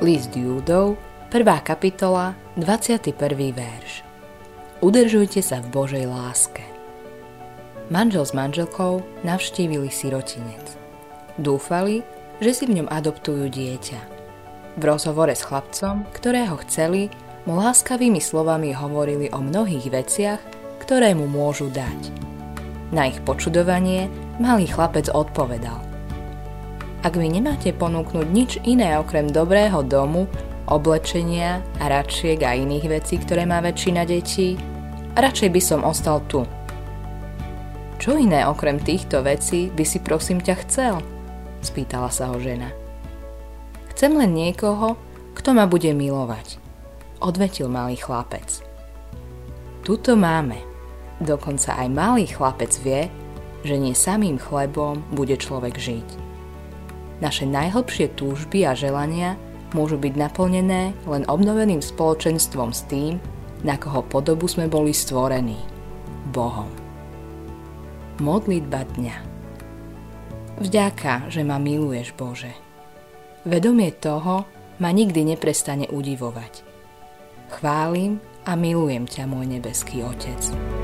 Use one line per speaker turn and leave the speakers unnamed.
List Júdov, 1. kapitola, 21. verš. Udržujte sa v Božej láske. Manžel s manželkou navštívili sirotinec. Dúfali, že si v ňom adoptujú dieťa. V rozhovore s chlapcom, ktorého chceli, mu láskavými slovami hovorili o mnohých veciach, ktoré mu môžu dať. Na ich počudovanie malý chlapec odpovedal. Ak mi nemáte ponúknuť nič iné okrem dobrého domu, oblečenia, račiek a iných vecí, ktoré má väčšina detí, radšej by som ostal tu. Čo iné okrem týchto vecí by si prosím ťa chcel? Spýtala sa ho žena. Chcem len niekoho, kto ma bude milovať, odvetil malý chlapec. Tuto máme. Dokonca aj malý chlapec vie, že nie samým chlebom bude človek žiť. Naše najhlbšie túžby a želania môžu byť naplnené len obnoveným spoločenstvom s tým, na koho podobu sme boli stvorení. Bohom. Modlitba dňa Vďaka, že ma miluješ, Bože. Vedomie toho ma nikdy neprestane udivovať. Chválim a milujem ťa, môj nebeský Otec.